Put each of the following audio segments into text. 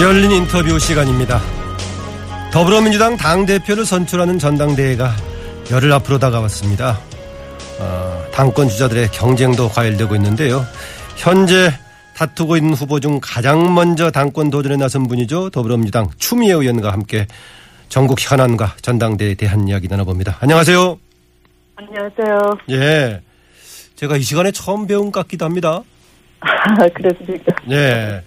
열린 인터뷰 시간입니다. 더불어민주당 당대표를 선출하는 전당대회가 열흘 앞으로 다가왔습니다. 어, 당권 주자들의 경쟁도 과열되고 있는데요. 현재 다투고 있는 후보 중 가장 먼저 당권 도전에 나선 분이죠. 더불어민주당 추미애 의원과 함께 전국 현안과 전당대회에 대한 이야기 나눠봅니다. 안녕하세요. 안녕하세요. 예. 제가 이 시간에 처음 배운 것 같기도 합니다. 그렇습니까? 예.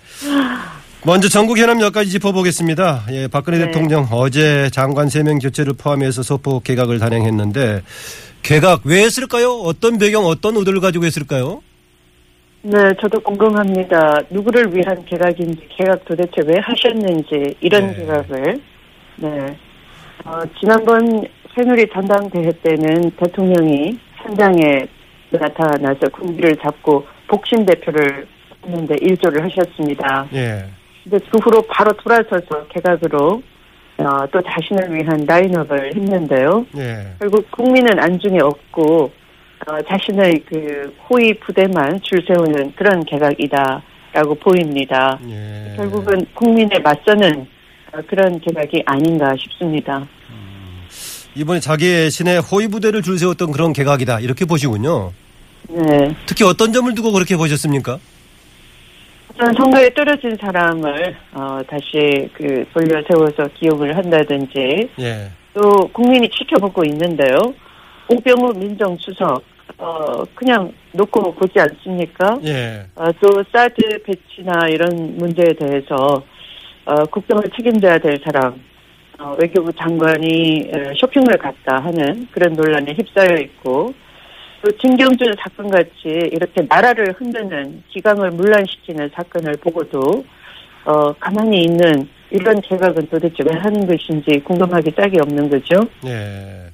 먼저 전국 현안 몇 가지 짚어보겠습니다. 예, 박근혜 네. 대통령 어제 장관 3명 교체를 포함해서 소폭 개각을 단행했는데 개각 왜 했을까요? 어떤 배경, 어떤 의도를 가지고 했을까요? 네, 저도 궁금합니다. 누구를 위한 개각인지, 개각 도대체 왜 하셨는지, 이런 네. 개각을. 네. 어, 지난번 새누리 전당대회 때는 대통령이 현장에 나타나서 군기를 잡고 복심 대표를 했는데 일조를 하셨습니다. 예. 근데 그 후로 바로 돌아서서 개각으로 어, 또 자신을 위한 라인업을 했는데요. 예. 결국 국민은 안중에 없고 어, 자신의 그 호위 부대만 줄 세우는 그런 개각이다라고 보입니다. 예. 결국은 국민에 맞서는 어, 그런 개각이 아닌가 싶습니다. 이번에 자기의 신의 호위 부대를 줄 세웠던 그런 개각이다. 이렇게 보시군요. 네. 특히 어떤 점을 두고 그렇게 보셨습니까? 선거에 떨어진 사람을 어, 다시 그 돌려 세워서 기용을 한다든지 예. 또 국민이 지켜보고 있는데요. 오병우 민정수석 어, 그냥 놓고 보지 않습니까? 예. 어, 또 사드 배치나 이런 문제에 대해서 어, 국정을 책임져야 될 사람 어, 외교부 장관이 에, 쇼핑을 갔다 하는 그런 논란에 휩싸여 있고 또 진경준 사건 같이 이렇게 나라를 흔드는 기강을 문란시키는 사건을 보고도 어, 가만히 있는 이런 개각은 도대체 왜 하는 것인지 궁금하기 짝이 없는 거죠. 예.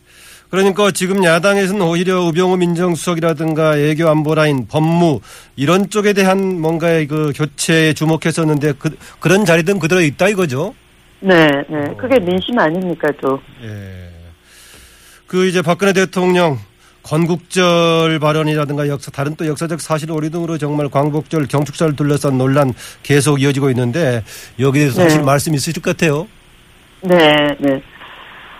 그러니까 지금 야당에서는 오히려 우병우 민정수석이라든가 애교 안보라인 법무 이런 쪽에 대한 뭔가의 그 교체에 주목했었는데 그, 그런 자리든 그대로 있다 이거죠? 네, 네. 그게 민심 아닙니까, 또. 예. 그 이제 박근혜 대통령 건국절 발언이라든가 역사 다른 또 역사적 사실 오류 등으로 정말 광복절 경축사를 둘러싼 논란 계속 이어지고 있는데 여기에 대해서 사실 네. 말씀 있으실 것 같아요. 네, 네.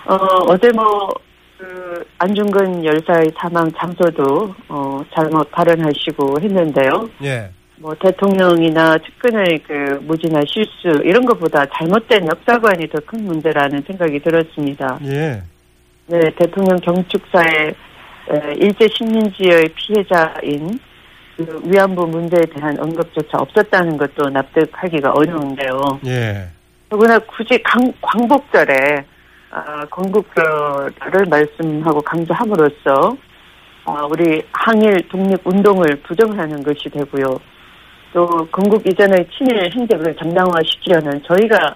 어, 어제 뭐, 그, 안중근 열사의 사망 장소도, 어, 잘못 발언하시고 했는데요. 예. 뭐, 대통령이나 측근의 그, 무지나 실수, 이런 것보다 잘못된 역사관이 더 큰 문제라는 생각이 들었습니다. 예. 네, 대통령 경축사의 에, 일제 식민지의 피해자인 그 위안부 문제에 대한 언급조차 없었다는 것도 납득하기가 어려운데요. 예. 더구나 굳이 강, 광복절에 아, 건국절을 말씀하고 강조함으로써 아, 우리 항일 독립 운동을 부정하는 것이 되고요. 또 건국 이전의 친일 행적을 정당화시키려는 저희가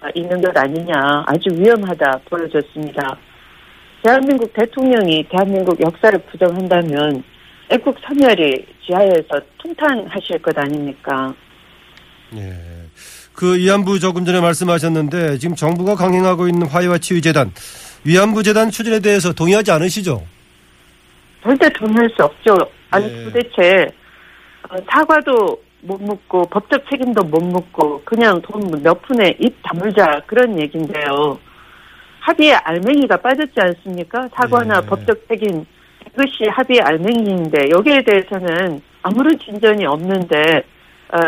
아, 있는 것 아니냐 아주 위험하다 보여졌습니다. 대한민국 대통령이 대한민국 역사를 부정한다면 애국 선열이 지하에서 통탄하실 것 아닙니까? 예. 그 위안부 조금 전에 말씀하셨는데 지금 정부가 강행하고 있는 화해와 치유재단 위안부 재단 추진에 대해서 동의하지 않으시죠? 절대 동의할 수 없죠. 아니 예. 도대체 어, 사과도 못 묻고 법적 책임도 못 묻고 그냥 돈 몇 푼에 입 다물자 그런 얘기인데요. 합의에 알맹이가 빠졌지 않습니까? 사과나 예. 법적 책임 이것이 합의의 알맹이인데 여기에 대해서는 아무런 진전이 없는데 어,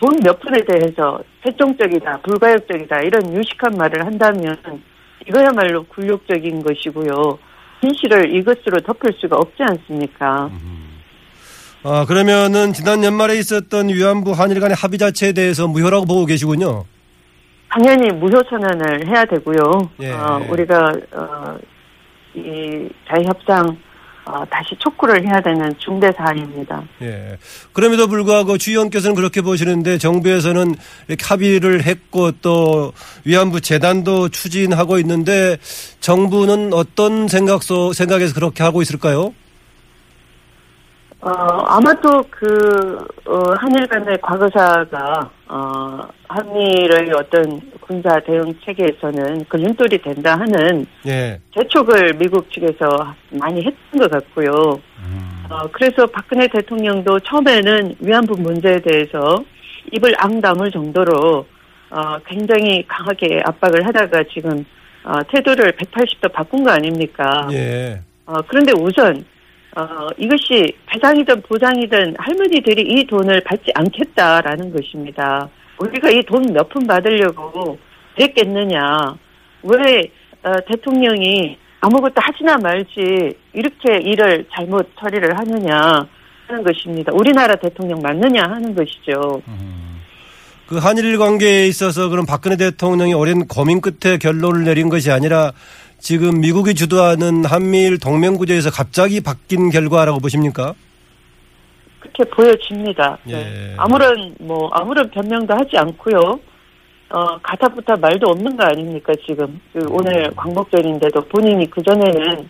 돈몇 푼에 대해서 설정적이다, 불가역적이다 이런 유식한 말을 한다면 이거야말로 굴욕적인 것이고요. 진실을 이것으로 덮을 수가 없지 않습니까? 아, 그러면은 지난 연말에 있었던 위안부 한일 간의 합의 자체에 대해서 무효라고 보고 계시군요. 당연히 무효 선언을 해야 되고요. 예. 어, 우리가 어, 이 자유협상 어, 다시 촉구를 해야 되는 중대 사안입니다. 예. 그럼에도 불구하고 주 의원께서는 그렇게 보시는데 정부에서는 이렇게 합의를 했고 또 위안부 재단도 추진하고 있는데 정부는 어떤 생각서 생각에서 그렇게 하고 있을까요? 어, 아마도 그, 어, 한일 간의 과거사가, 어, 한미의 어떤 군사 대응 체계에서는 걸림돌이 된다 하는 예. 재촉을 미국 측에서 많이 했던 것 같고요. 어, 그래서 박근혜 대통령도 처음에는 위안부 문제에 대해서 입을 앙다물 정도로, 어, 굉장히 강하게 압박을 하다가 지금, 어, 태도를 180도 바꾼 거 아닙니까? 예. 어, 그런데 우선, 어, 이것이 배상이든 보상이든 할머니들이 이 돈을 받지 않겠다라는 것입니다. 우리가 이 돈 몇 푼 받으려고 그랬겠느냐. 왜, 어, 대통령이 아무것도 하지나 말지 이렇게 일을 잘못 처리를 하느냐 하는 것입니다. 우리나라 대통령 맞느냐 하는 것이죠. 그 한일 관계에 있어서 그럼 박근혜 대통령이 오랜 고민 끝에 결론을 내린 것이 아니라 지금 미국이 주도하는 한미일 동맹 구조에서 갑자기 바뀐 결과라고 보십니까? 그렇게 보여집니다. 예. 네. 아무런 뭐 아무런 변명도 하지 않고요. 어 가타부타 말도 없는 거 아닙니까 지금 그 오늘 광복절인데도 본인이 그 전에는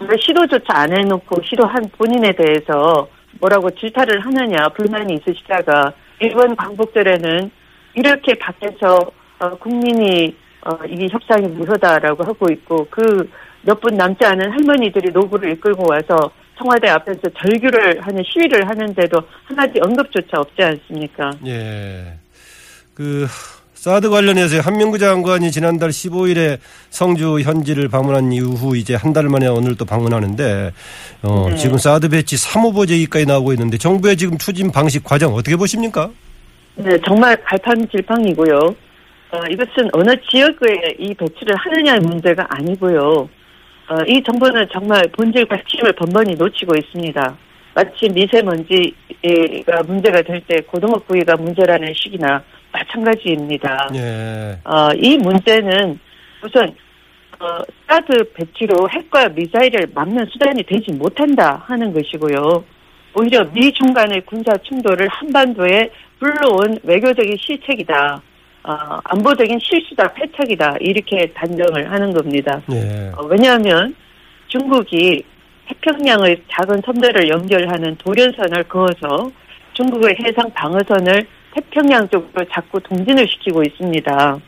왜 시도조차 안 해놓고 시도한 본인에 대해서 뭐라고 질타를 하느냐 불만이 있으시다가 이번 광복절에는 이렇게 밖에서 어, 국민이 어, 이 협상이 무효다라고 하고 있고 그 몇 분 남지 않은 할머니들이 노구를 이끌고 와서 청와대 앞에서 절규를 하는 시위를 하는데도 한마디 언급조차 없지 않습니까? 예. 그 사드 관련해서 한명구 장관이 지난달 15일에 성주 현지를 방문한 이후 이제 한 달 만에 오늘 또 방문하는데 어, 네. 지금 사드 배치 3후보 제기까지 나오고 있는데 정부의 지금 추진 방식 과정 어떻게 보십니까? 네, 정말 갈팡질팡이고요. 어, 이것은 어느 지역에 이 배치를 하느냐의 문제가 아니고요. 어, 이 정부는 정말 본질과 핵심을 번번이 놓치고 있습니다. 마치 미세먼지가 문제가 될 때 고등어 구이가 문제라는 식이나 마찬가지입니다. 예. 어, 이 문제는 우선 어, 사드 배치로 핵과 미사일을 막는 수단이 되지 못한다 하는 것이고요. 오히려 미 중 간의 군사 충돌을 한반도에 불러온 외교적인 실책이다. 어, 안보적인 실수다, 패착이다. 이렇게 단정을 하는 겁니다. 예. 어, 왜냐하면 중국이 태평양의 작은 섬들을 연결하는 도련선을 그어서 중국의 해상 방어선을 태평양 쪽으로 자꾸 동진을 시키고 있습니다.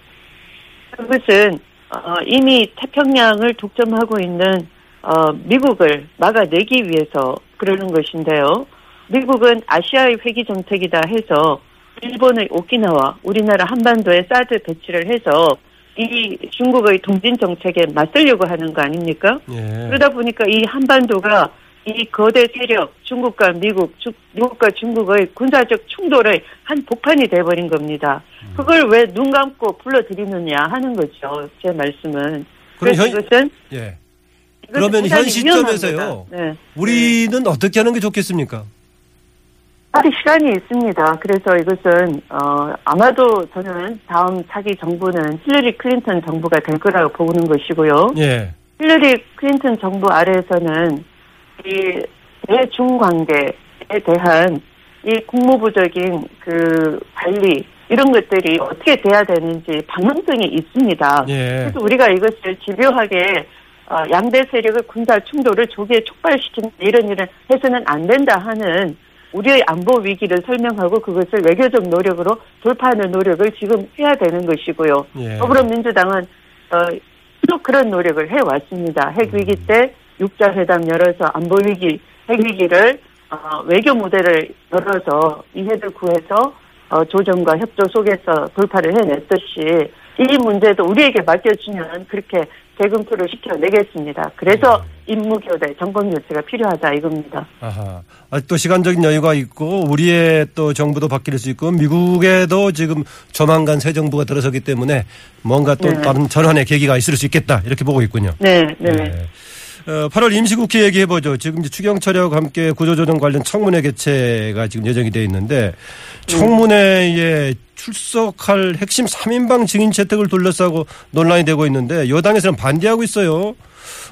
그것은 어, 이미 태평양을 독점하고 있는 어, 미국을 막아내기 위해서 그러는 것인데요. 미국은 아시아의 회기 정책이다 해서 일본의 오키나와 우리나라 한반도에 사드 배치를 해서 이 중국의 동진 정책에 맞서려고 하는 거 아닙니까? 예. 그러다 보니까 이 한반도가 이 거대 세력 중국과 미국, 주- 미국과 중국의 군사적 충돌의 한 복판이 돼버린 겁니다. 그걸 왜 눈 감고 불러들이느냐 하는 거죠. 제 말씀은. 그래서 현- 이것은 예. 그러면 현 시점에서요. 네. 우리는 어떻게 하는 게 좋겠습니까? 아직 시간이 있습니다. 그래서 이것은 어, 아마도 저는 다음 차기 정부는 힐러리 클린턴 정부가 될 거라고 보는 것이고요. 예. 힐러리 클린턴 정부 아래에서는 이 대중 관계에 대한 이 국무부적인 그 관리 이런 것들이 어떻게 돼야 되는지 방향성이 있습니다. 예. 그래서 우리가 이것을 집요하게 어, 양대 세력의 군사 충돌을 조기에 촉발시키는 이런 일을 해서는 안 된다 하는 우리의 안보 위기를 설명하고 그것을 외교적 노력으로 돌파하는 노력을 지금 해야 되는 것이고요. 예. 더불어민주당은 어, 또 그런 노력을 해왔습니다. 핵 위기 음. 때 육자 회담 열어서 안보 위기, 핵 위기를 어, 외교 무대를 열어서 이해를 구해서 어, 조정과 협조 속에서 돌파를 해냈듯이 이 문제도 우리에게 맡겨주면 그렇게 대금표를 시켜내겠습니다. 그래서 임무교대, 정권교체가 필요하다 이겁니다. 아하. 아직도 시간적인 여유가 있고 우리의 또 정부도 바뀔 수 있고 미국에도 지금 조만간 새 정부가 들어서기 때문에 뭔가 또 네. 다른 전환의 계기가 있을 수 있겠다 이렇게 보고 있군요. 네, 네. 네. 어, 8월 임시국회 얘기해보죠. 지금 이제 추경처리하고 함께 구조조정 관련 청문회 개최가 지금 예정이 돼 있는데 청문회에 출석할 핵심 3인방 증인 채택을 둘러싸고 논란이 되고 있는데 여당에서는 반대하고 있어요.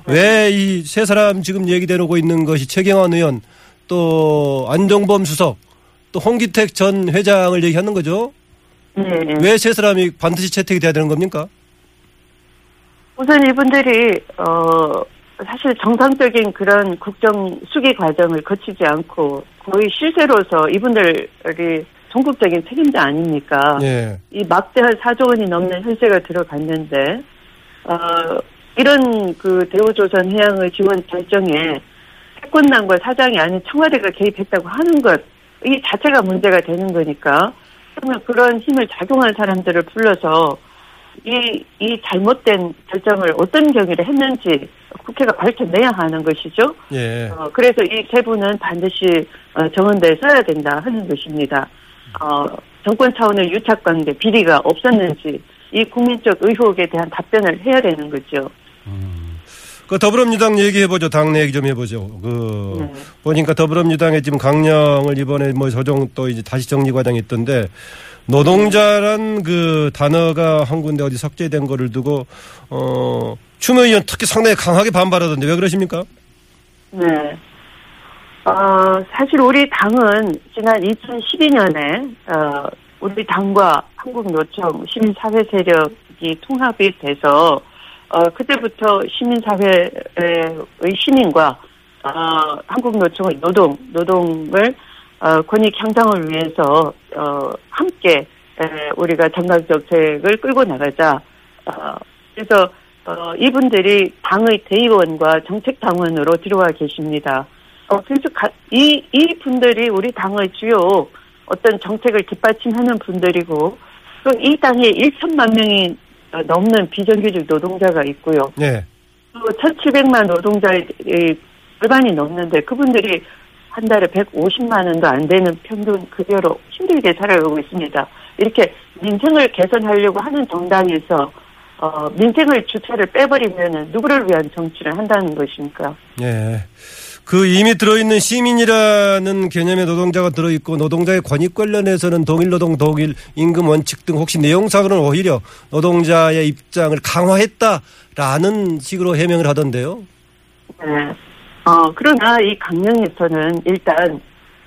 왜 이 세 사람 지금 얘기되고 있는 것이 최경환 의원 또 안정범 수석 또 홍기택 전 회장을 얘기하는 거죠. 네. 왜세 사람이 반드시 채택이 돼야 되는 겁니까? 우선 이분들이 어 사실 정상적인 그런 국정 수기 과정을 거치지 않고 거의 실세로서 이분들이 전국적인 책임자 아닙니까? 예. 이 막대한 4조 원이 넘는 혈세가 들어갔는데 어 이런 그 대우조선 해양의 지원 결정에 태권당과 사장이 아닌 청와대가 개입했다고 하는 것 이 자체가 문제가 되는 거니까 그러면 그런 힘을 작용한 사람들을 불러서 이, 이 잘못된 결정을 어떤 경위를 했는지 국회가 밝혀내야 하는 것이죠. 예. 어, 그래서 이세 분은 반드시 어, 정원대에 써야 된다 하는 것입니다. 어, 정권 차원의 유착관계, 비리가 없었는지 이 국민적 의혹에 대한 답변을 해야 되는 거죠. 그 더불어민주당 얘기해보죠. 당내 얘기 좀 해보죠. 그, 네. 보니까 더불어민주당에 지금 강령을 이번에 뭐 조정 또 이제 다시 정리 과정이 있던데 노동자란 그 단어가 한 군데 어디 삭제된 거를 두고, 어, 추미 의원 특히 상당히 강하게 반발하던데 왜 그러십니까? 네. 어, 사실 우리 당은 지난 2012년에, 어, 우리 당과 한국노총 시민사회 세력이 통합이 돼서, 어, 그때부터 시민사회의 시민과, 어, 한국노총의 노동, 노동을, 어, 권익 향상을 위해서, 어, 함께, 에, 우리가 정강정책을 끌고 나가자. 어, 그래서, 어, 이분들이 당의 대의원과 정책당원으로 들어와 계십니다. 어, 그래서 가, 이, 이 분들이 우리 당의 주요 어떤 정책을 뒷받침하는 분들이고, 또 이 당에 1천만 명이 어, 넘는 비정규직 노동자가 있고요. 예. 또 1,700만 노동자의 절반이 넘는데 그분들이 한 달에 150만 원도 안 되는 평균 급여로 힘들게 살아가고 있습니다. 이렇게 민생을 개선하려고 하는 정당에서 어, 민생을 주체를 빼버리면 누구를 위한 정치를 한다는 것입니까? 예. 그 이미 들어있는 시민이라는 개념의 노동자가 들어있고 노동자의 권익 관련해서는 동일 노동 동일 임금 원칙 등 혹시 내용상으로는 오히려 노동자의 입장을 강화했다라는 식으로 해명을 하던데요. 네. 어, 그러나 이 강령에서는 일단,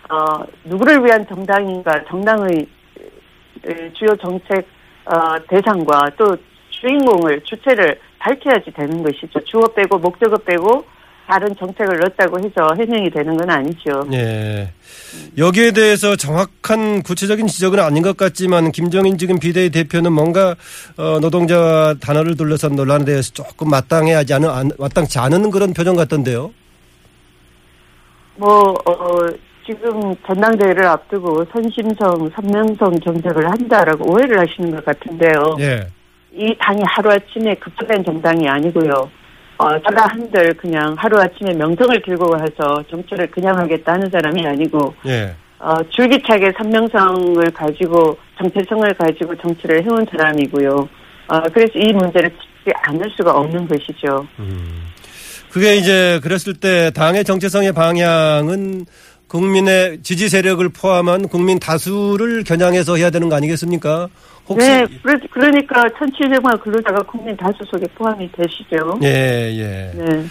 어, 누구를 위한 정당인가, 정당의 에, 주요 정책, 어, 대상과 또 주인공을, 주체를 밝혀야지 되는 것이죠. 주어 빼고, 목적어 빼고, 다른 정책을 넣었다고 해서 해명이 되는 건 아니죠. 예. 여기에 대해서 정확한 구체적인 지적은 아닌 것 같지만 김정인 지금 비대위 대표는 뭔가 어, 노동자 단어를 둘러싼 논란에 대해서 조금 마땅해하지 않은 안- 마땅치 않은 그런 표정 같던데요. 뭐, 어, 지금 전당대회를 앞두고 선심성, 선명성 정책을 한다라고 오해를 하시는 것 같은데요. 예. 이 당이 하루아침에 급조된 정당이 아니고요. 어, 제가 한들 그냥 하루아침에 명성을 들고 와서 정치를 그냥 하겠다 하는 사람이 아니고, 예. 어, 줄기차게 선명성을 가지고, 정체성을 가지고 정치를 해온 사람이고요. 어, 그래서 이 문제를 짚지 않을 수가 없는 것이죠. 그게 이제 그랬을 때 당의 정체성의 방향은 국민의 지지 세력을 포함한 국민 다수를 겨냥해서 해야 되는 거 아니겠습니까? 혹시 네, 그러, 그러 니까 1,700만 근로자가 국민 다수 속에 포함이 되시죠. 예, 예. 네.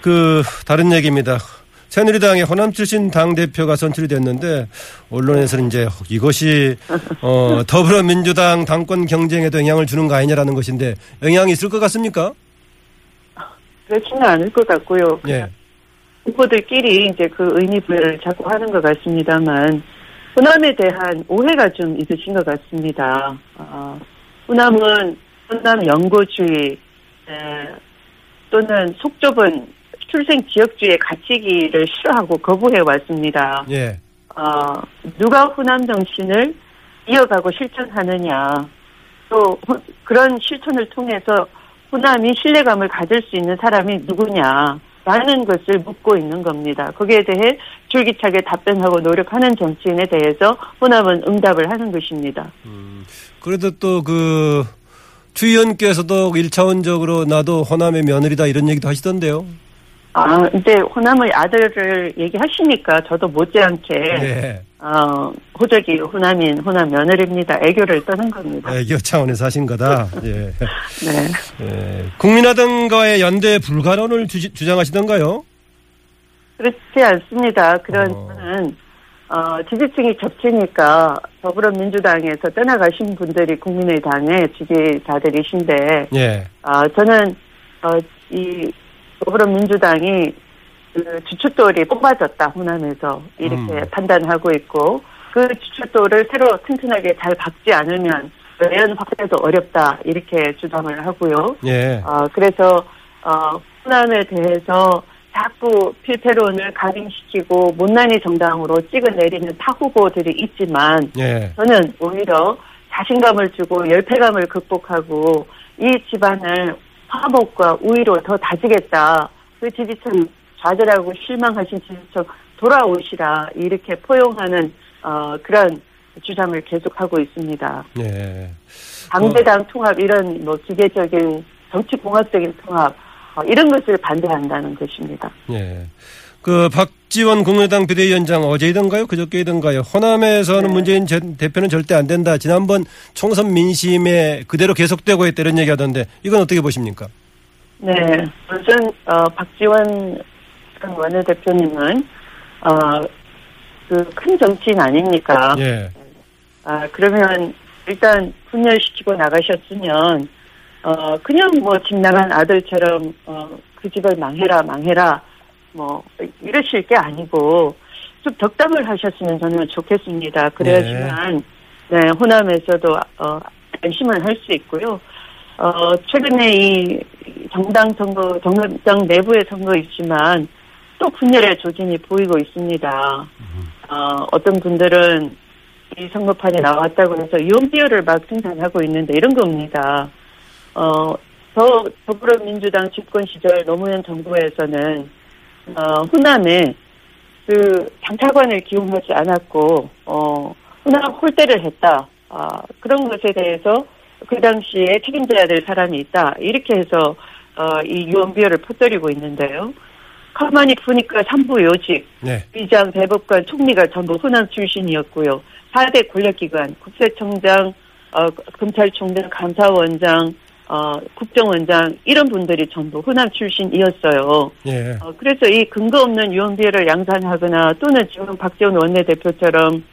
그 다른 얘기입니다. 새누리당의 호남 출신 당 대표가 선출이 됐는데 언론에서는 이제 이것이 어, 더불어민주당 당권 경쟁에도 영향을 주는 거 아니냐라는 것인데 영향이 있을 것 같습니까? 그렇지는 않을 것 같고요. 예. 후보들끼리 이제 그 의미 부여를 자꾸 하는 것 같습니다만 호남에 대한 오해가 좀 있으신 것 같습니다. 어, 호남은 호남 연고주의 에, 또는 속 좁은 출생 지역주의 가치기를 싫어하고 거부해 왔습니다. 예. 어, 누가 호남 정신을 이어가고 실천하느냐, 또 호- 그런 실천을 통해서 호남이 신뢰감을 가질 수 있는 사람이 누구냐, 라는 것을 묻고 있는 겁니다. 거기에 대해 줄기차게 답변하고 노력하는 정치인에 대해서 호남은 응답을 하는 것입니다. 그래도 또그 추 의원께서도 일차원적으로 나도 호남의 며느리다 이런 얘기도 하시던데요. 아, 이제 호남의 아들을 얘기하시니까 저도 못지않게 네. 어, 호적이 호남인 호남 며느리입니다. 애교를 떠는 겁니다. 애교 차원에서 하신 거다. 예. 네. 예. 국민의당과의 연대 불가론을 주, 주장하시던가요? 그렇지 않습니다. 그런 어. 거는 어, 지지층이 겹치니까 더불어민주당에서 떠나가신 분들이 국민의당의 지지자들이신데 예. 어, 저는 어, 이 더불어민주당이 그 주춧돌이 뽑아졌다 호남에서 이렇게 음. 판단하고 있고 그 주춧돌을 새로 튼튼하게 잘 박지 않으면 외연 확대도 어렵다 이렇게 주장을 하고요. 예. 어, 그래서 어, 호남에 대해서 자꾸 필패론을 각인시키고 못난이 정당으로 찍어내리는 타 후보들이 있지만 예. 저는 오히려 자신감을 주고 열패감을 극복하고 이 집안을 화목과 우위로 더 다지겠다. 그 지지층 좌절하고 실망하신 지지층 돌아오시라 이렇게 포용하는 어, 그런 주장을 계속하고 있습니다. 예. 당대당 통합 이런 뭐 기계적인 정치 공학적인 통합 어, 이런 것을 반대한다는 것입니다. 예. 그 박지원 국민의당 비대위원장 어제이던가요? 그저께이던가요? 호남에서는 네. 문재인 전 대표는 절대 안 된다. 지난번 총선 민심에 그대로 계속되고 있다 이런 얘기하던데 이건 어떻게 보십니까? 네, 우선 어, 박지원 전 원내대표님은 어, 그 큰 정치인 아닙니까? 예. 아 그러면 일단 분열시키고 나가셨으면 어 그냥 뭐 집 나간 아들처럼 어그 집을 망해라 망해라 뭐 이러실 게 아니고 좀 덕담을 하셨으면 저는 좋겠습니다. 그래야지만 네, 호남에서도 어 안심을 할 수 있고요. 어 최근에 이 정당 선거 정당 내부의 선거 있지만 또 분열의 조짐이 보이고 있습니다. 어 어떤 분들은 이 선거판에 나왔다고 해서 유언비어를 막 생산하고 있는데 이런 겁니다. 어, 더 더불어민주당 집권 시절 노무현 정부에서는 어, 호남에 그 장차관을 기용하지 않았고 어, 호남 홀대를 했다. 아, 그런 것에 대해서 그 당시에 책임져야 될 사람이 있다. 이렇게 해서 어, 이 유언비어를 퍼뜨리고 있는데요. 가만히 보니까 삼부 요직, 네. 위장, 대법관, 총리가 전부 호남 출신이었고요. 4대 권력기관, 국세청장, 어, 검찰총장, 감사원장, 어, 국정원장, 이런 분들이 전부 호남 출신이었어요. 예. 어, 그래서 이 근거 없는 유언비어를 양산하거나 또는 지금 박지원 원내대표처럼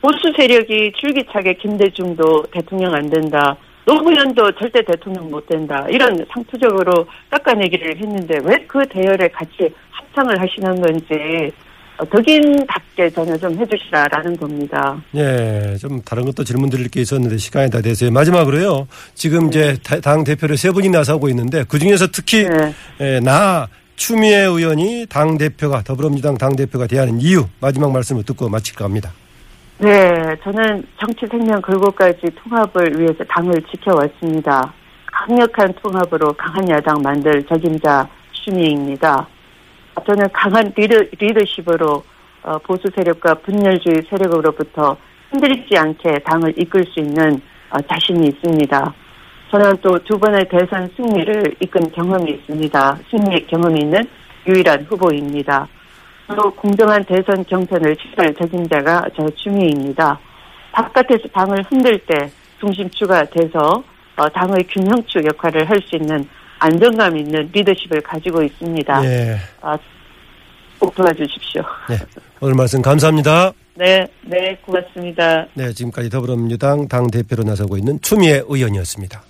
보수 세력이 줄기차게 김대중도 대통령 안 된다. 노무현도 절대 대통령 못 된다. 이런 상투적으로 깎아내기를 했는데 왜 그 대열에 같이 합창을 하시는 건지 어, 덕인답게 저는 좀 해주시라라는 겁니다. 예, 좀 다른 것도 질문 드릴 게 있었는데 시간이 다 돼서요. 마지막으로요. 지금 이제 다- 당 대표를 세 분이 나서고 있는데 그 중에서 특히 네. 예, 나 추미애 의원이 당 대표가 더불어민주당 당 대표가 되는 이유 마지막 말씀을 듣고 마칠까 합니다. 네, 저는 정치 생명 걸고까지 통합을 위해서 당을 지켜왔습니다. 강력한 통합으로 강한 야당 만들 적임자 추미애입니다. 저는 강한 리더, 리더십으로 어, 보수 세력과 분열주의 세력으로부터 흔들리지 않게 당을 이끌 수 있는 어, 자신이 있습니다. 저는 또 두 번의 대선 승리를 이끈 경험이 있습니다. 승리의 경험이 있는 유일한 후보입니다. 또 공정한 대선 경선을 치를 적임자가 저 추미애입니다. 바깥에서 당을 흔들 때 중심추가 돼서 어, 당의 균형추 역할을 할 수 있는 안정감 있는 리더십을 가지고 있습니다. 예. 아, 꼭 도와주십시오. 네. 오늘 말씀 감사합니다. 네, 네, 고맙습니다. 네, 지금까지 더불어민주당 당 대표로 나서고 있는 추미애 의원이었습니다.